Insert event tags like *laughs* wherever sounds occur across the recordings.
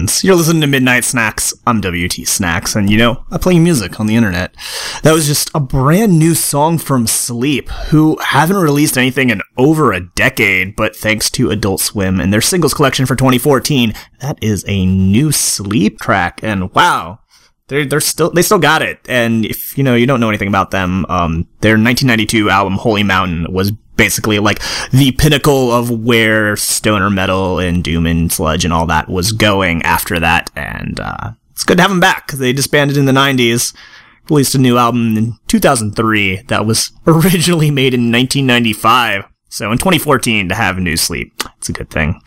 Friends? You're listening to Midnight Snacks. I'm WT Snacks, and you know, I play music on the internet. That was just a brand new song from Sleep, who haven't released anything in over a decade, but thanks to Adult Swim and their singles collection for 2014, that is a new Sleep track, and wow. They're, they're still, they still got it. And if, you know, you don't know anything about them, um, their 1992 album, Holy Mountain, was basically like the pinnacle of where stoner metal and doom and sludge and all that was going after that. And, uh, it's good to have them back they disbanded in the 90s, released a new album in 2003 that was *laughs* originally made in 1995. So in 2014 to have new sleep, it's a good thing.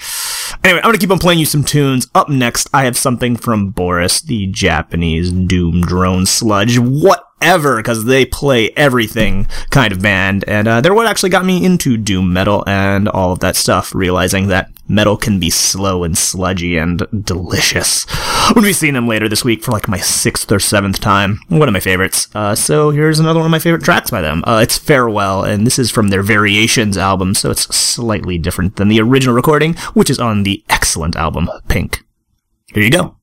Anyway, I'm gonna keep on playing you some tunes. Up next, I have something from Boris, the Japanese doom drone sludge. What ever because they play everything kind of band. And uh, they're what actually got me into doom metal and all of that stuff, realizing that metal can be slow and sludgy and delicious. We'll be seeing them later this week for like my sixth or seventh time. One of my favorites. Uh, so here's another one of my favorite tracks by them. Uh, it's Farewell, and this is from their Variations album, so it's slightly different than the original recording, which is on the excellent album Pink. Here you go.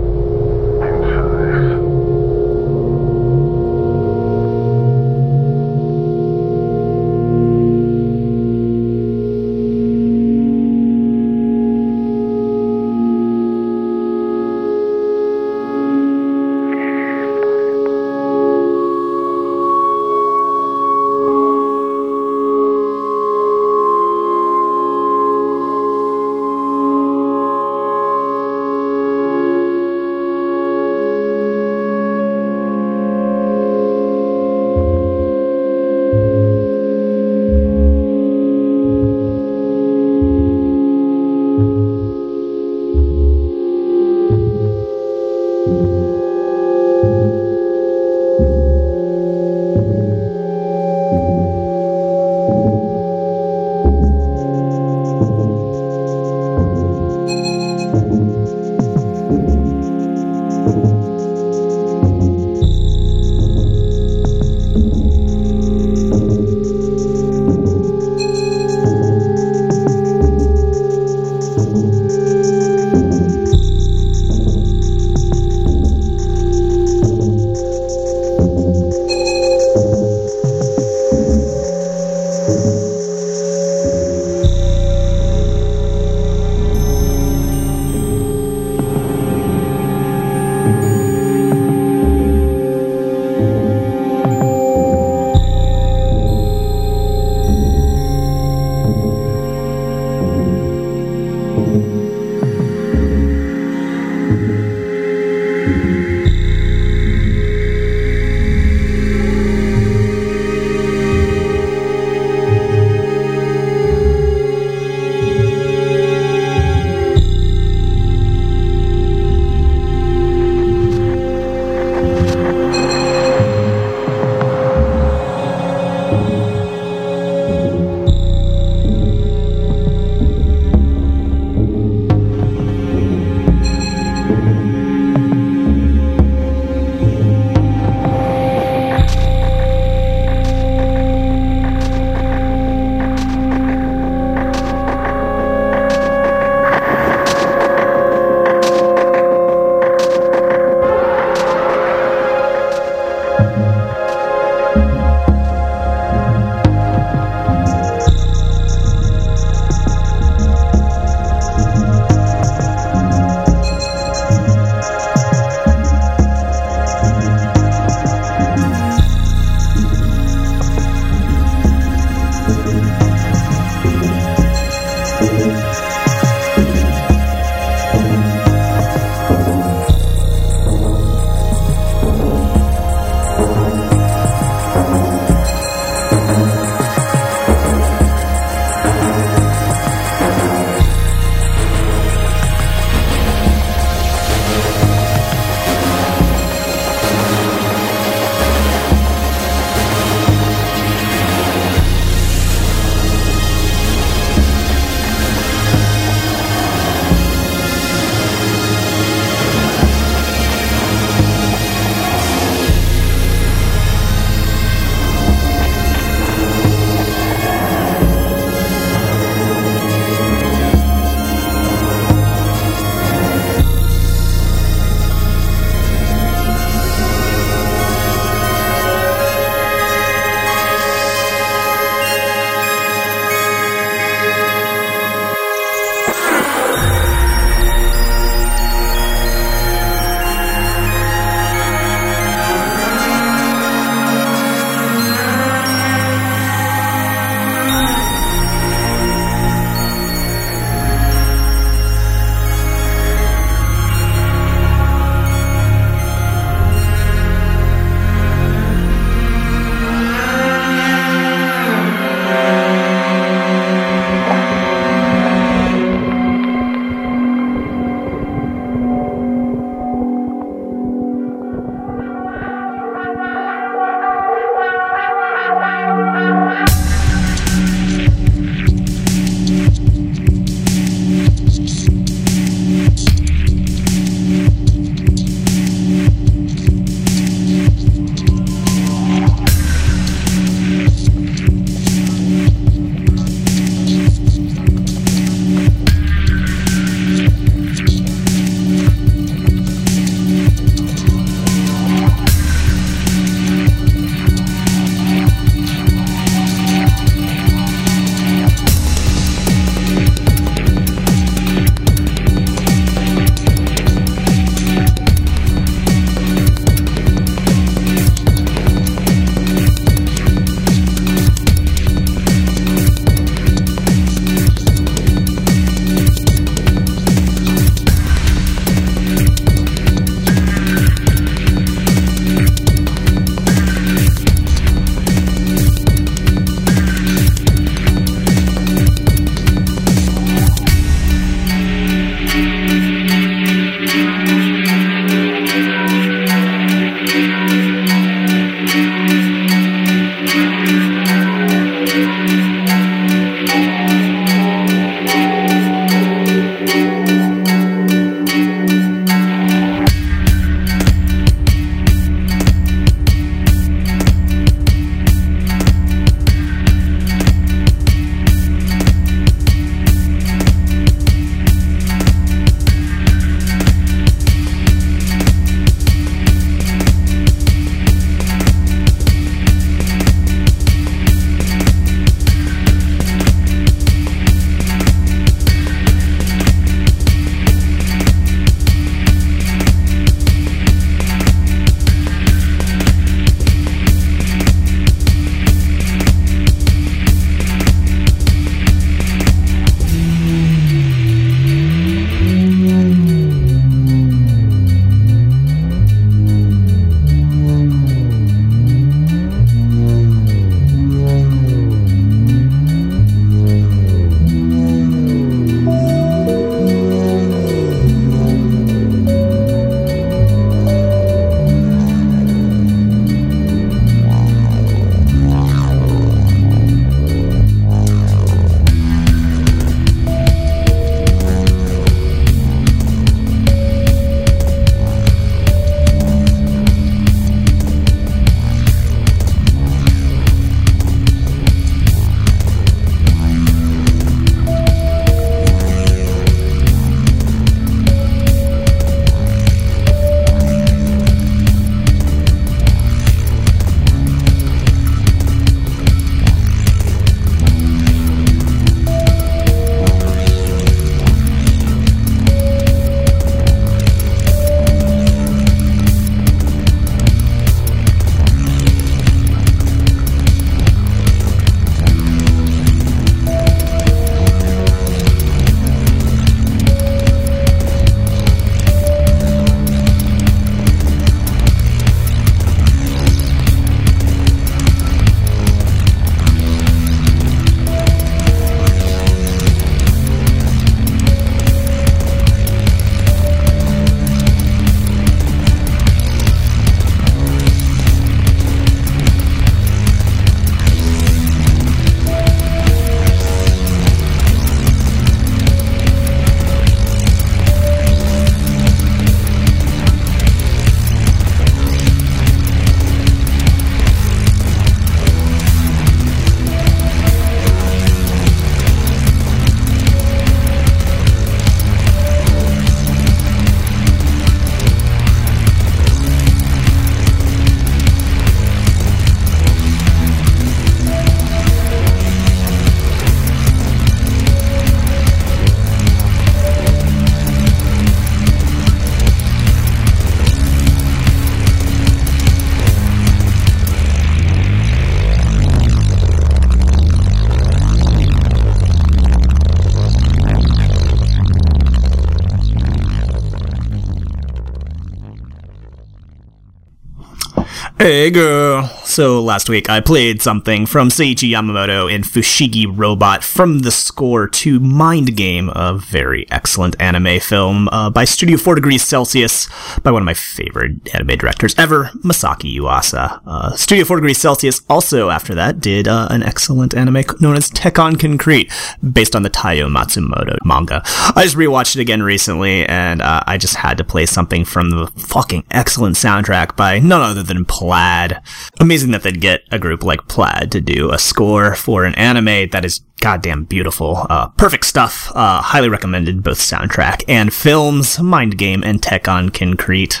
Hey girl. So last week I played something from Seiichi Yamamoto in Fushigi Robot from the score to Mind Game, a very excellent anime film uh, by Studio 4 Degrees Celsius by one of my favorite anime directors ever, Masaki Yuasa. Uh, Studio 4 Degrees Celsius also after that did uh, an excellent anime known as Tekkonkinkreet based on the Taiyo Matsumoto manga. I just rewatched it again recently and uh, I just had to play something from the fucking excellent soundtrack by none other than Plaid. Amazing that they'd get a group like Plaid to do a score for an anime that is goddamn beautiful. Uh, perfect stuff. Uh, highly recommended both soundtrack and films, Mind Game and Tekkonkinkreet.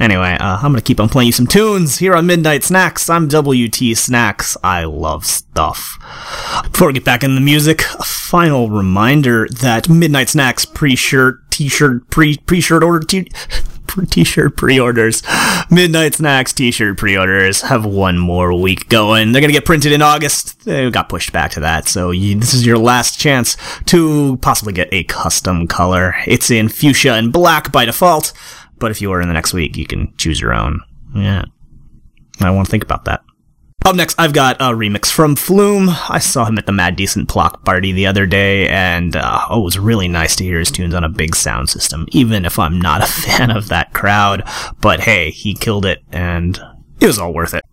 Anyway, uh, I'm gonna keep on playing you some tunes here on Midnight Snacks. I'm WT Snacks. I love stuff. Before we get back in the music, a final reminder that Midnight Snacks pre-shirt, t-shirt, pre, pre-shirt order, t- t-shirt pre-orders, Midnight Snacks t-shirt pre-orders have one more week going. They're gonna get printed in August. They got pushed back to that, so you, this is your last chance to possibly get a custom color. It's in fuchsia and black by default, but if you order in the next week, you can choose your own. Yeah. I want to think about that. Up next, I've got a remix from Flume. I saw him at the Mad Decent Block Party the other day, and uh, oh, it was really nice to hear his tunes on a big sound system, even if I'm not a *laughs* fan of that crowd. But hey, he killed it, and it was all worth it.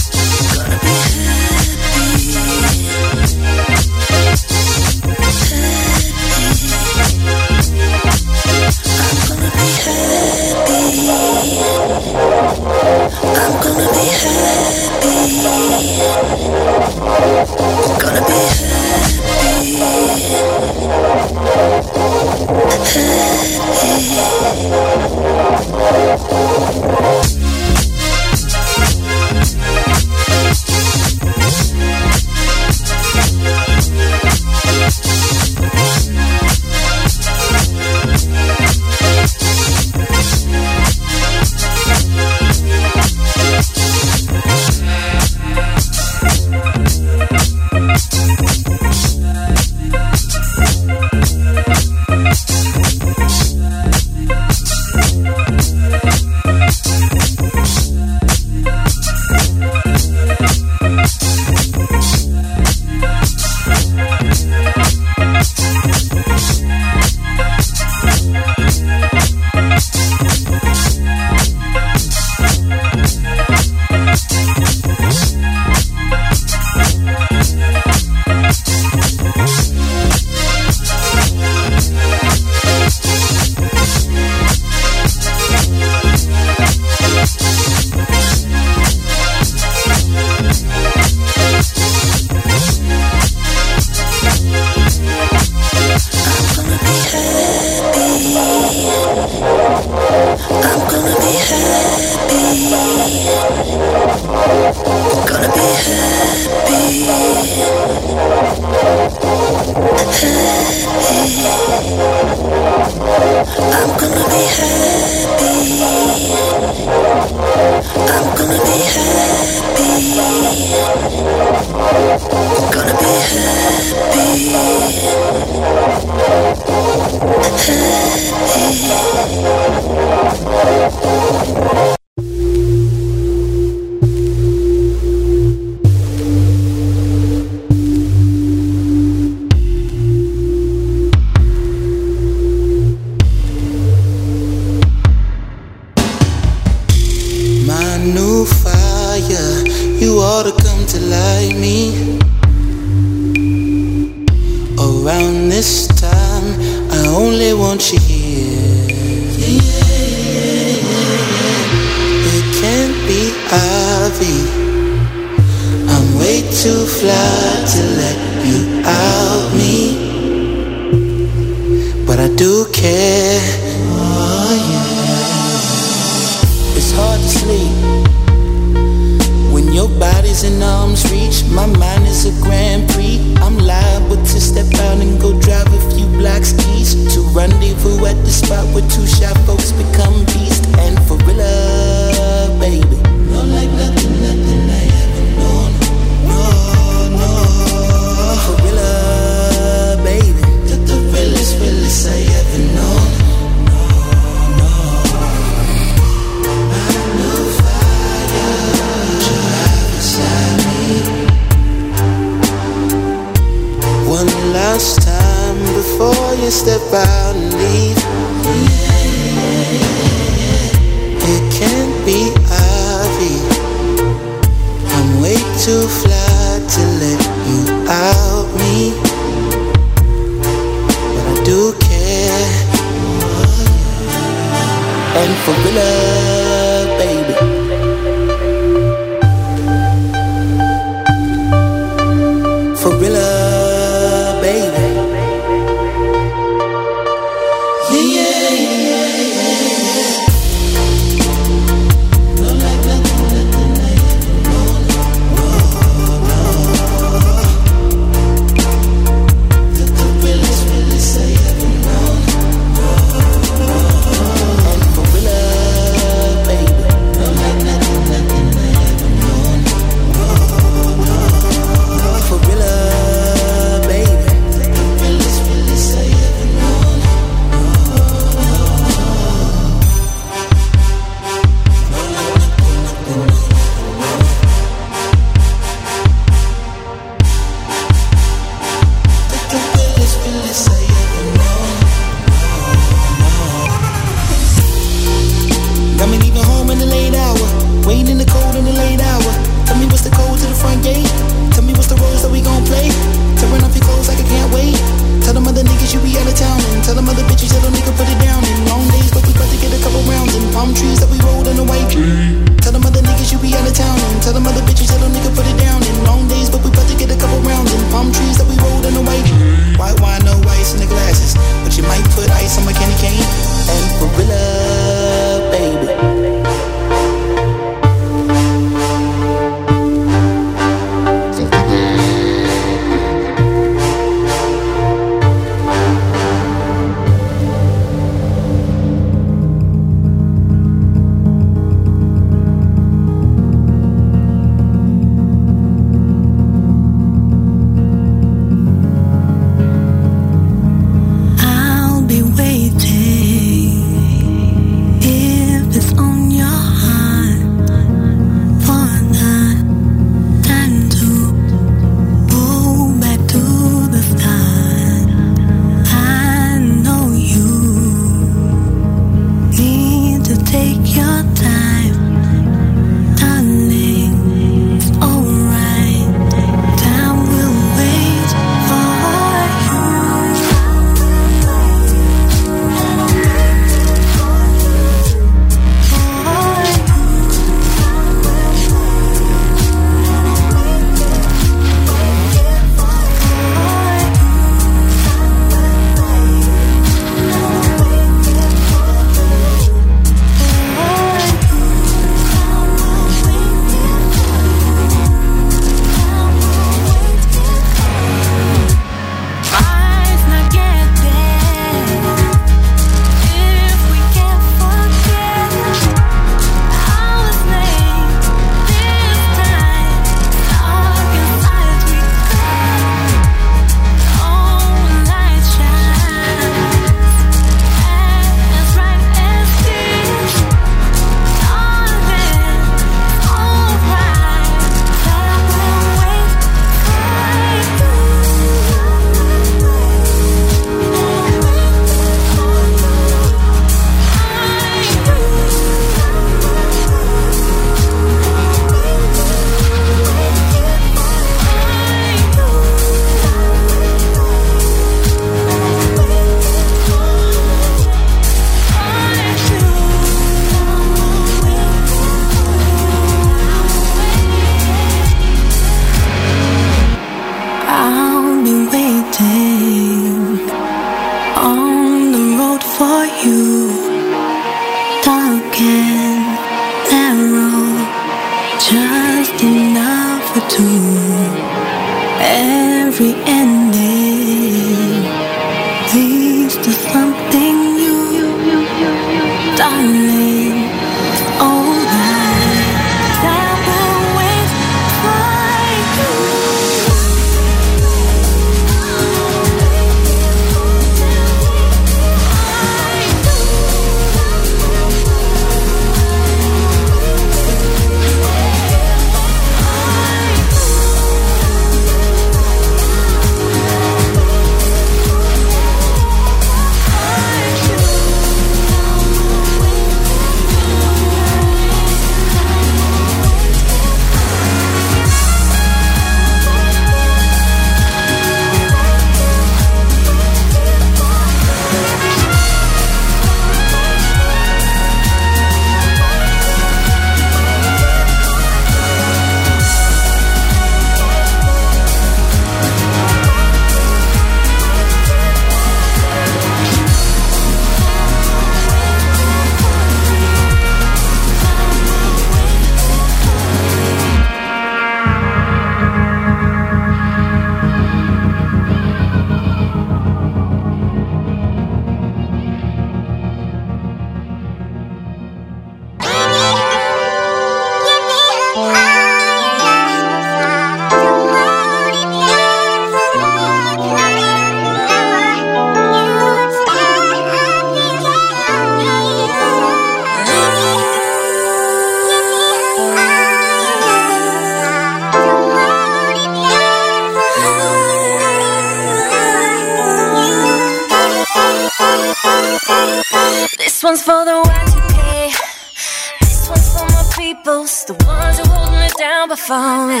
for me.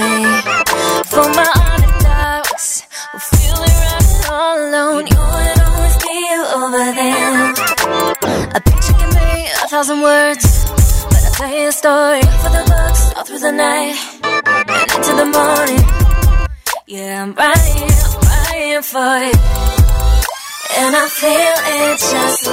For my other dogs, we're feeling running all alone. You would always be over there. A picture can be a thousand words, but I tell you a story for the books all through the night and into the morning. Yeah, I'm writing, writing for you, and I feel it just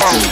Bye.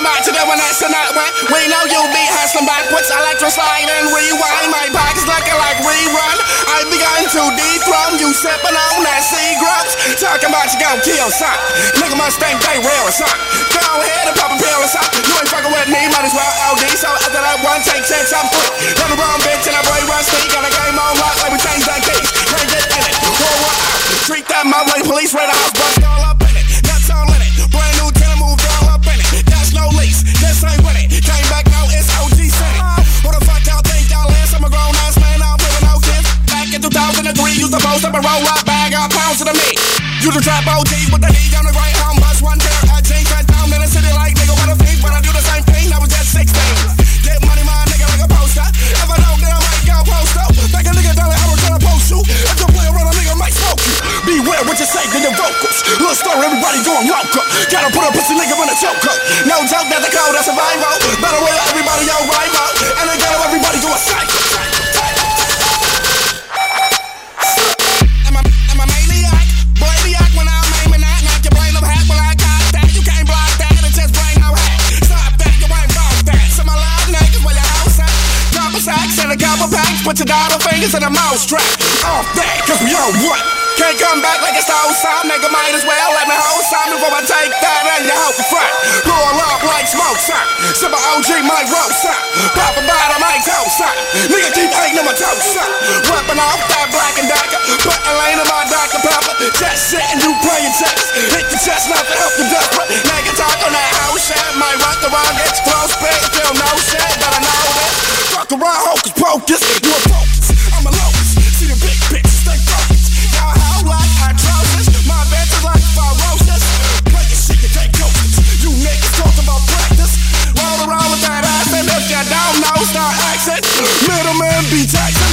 Ya, talking about you doing this and that when we know you be hustling backwards, electro slide and rewind. My pockets looking like rerun. I begun to dethrone you, sipping on that sea grubs. Talking about you gon' kill son. Nigga must think they real or something. Go ahead and pop a pill or something. You ain't fucking with me, might as well OD. So after that one take chance, I'm free. The wrong bitch and I boy rusty. Got a game on lock like we change that keys. Can't get in it. Pour one out. Treat that mouth like police the house, bust all up and roll up bag of pounds to the me. You the trap OG with the heat on the right arm, bust one pair of jeans, cut down in the city like nigga, what a think, but I do the same thing, I was just 16. Get money, my nigga, like a poster. If I then I might go post up. Back a nigga like I was trying to post you. If you play around, a nigga might smoke you. Beware what you say to your vocals. Little story, everybody going local. Gotta put a pussy nigga in a choke up. No joke, that's the code of survival. Better way everybody your rival. And I got everybody go a cycle. Put your dollar fingers in a mouse trap. Off that, cause we on what? Can't come back like it's the whole time. Nigga might as well let me hold some before I take that and you hope front. Roll up like smoke, son. Sip a OG, my roast, son. Pop a bottle, my toe, son. Nigga keep hating on my toe, son. Weapon off that black and darker. Put a lane in my Dr. Pepper. Just sitting, you playing chess. Hit the chest, not to help you desperate. Nigga talk on that house shit. Might rock the wrong, get close, spit, feel no shit. Better know Fuck around, hocus pocus. You a focus, I'm a locus. See the big bitches, they focus. Y'all how like atrocious. My bench is like ferocious. Play your shit, you take coaches. You niggas talk about practice. Roll around with that ass, and if you don't know, start acting. Middleman be taxing,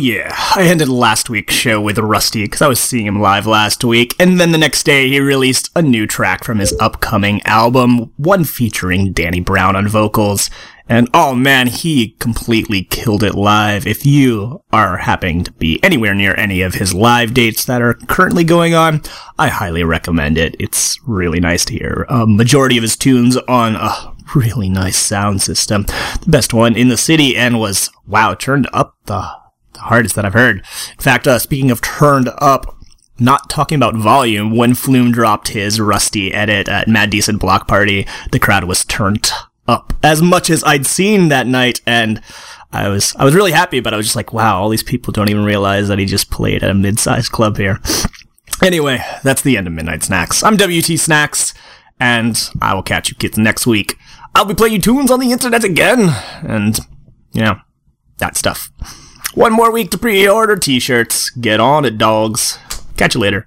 yeah, I ended last week's show with Rustie because I was seeing him live last week, and then the next day he released a new track from his upcoming album, one featuring Danny Brown on vocals. And oh man, he completely killed it live. If you are happening to be anywhere near any of his live dates that are currently going on, I highly recommend it. It's really nice to hear a majority of his tunes on a really nice sound system. The best one in the city and was, wow, turned up the, the hardest that I've heard. In fact, uh, speaking of turned up, not talking about volume, when Flume dropped his Rustie edit at Mad Decent Block Party, the crowd was turned up as much as I'd seen that night, and I was I was really happy, but I was just like, wow, all these people don't even realize that he just played at a mid-sized club here. Anyway, that's the end of Midnight Snacks. I'm WT Snacks, and I will catch you kids next week. I'll be playing tunes on the internet again, and you know that stuff. One more week to pre-order t-shirts. Get on it, dogs. Catch you later.